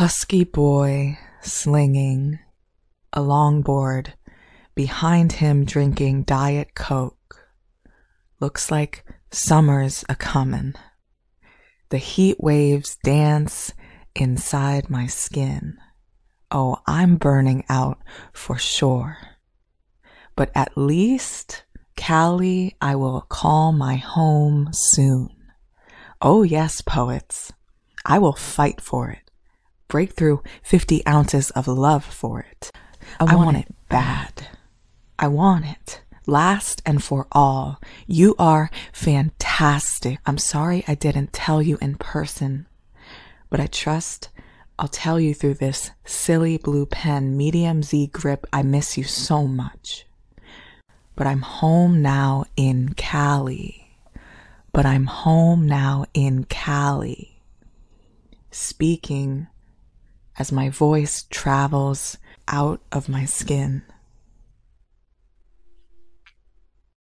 husky boy slinging a longboard, behind him drinking Diet Coke. Looks like summer's a comin'. The heat waves dance inside my skin. Oh, I'm burning out for sure. But at least Cali I will call my home soon. Oh, yes, poets, I will fight for it. Break through 50 ounces of love for it. I, want, it bad. I want it. Last and for all, you are fantastic. I'm sorry I didn't tell you in person, but I trust I'll tell you through this silly blue pen, medium Z grip. I miss you so much. But I'm home now in Cali. But I'm home now in Cali. Speaking as my voice travels out of my skin.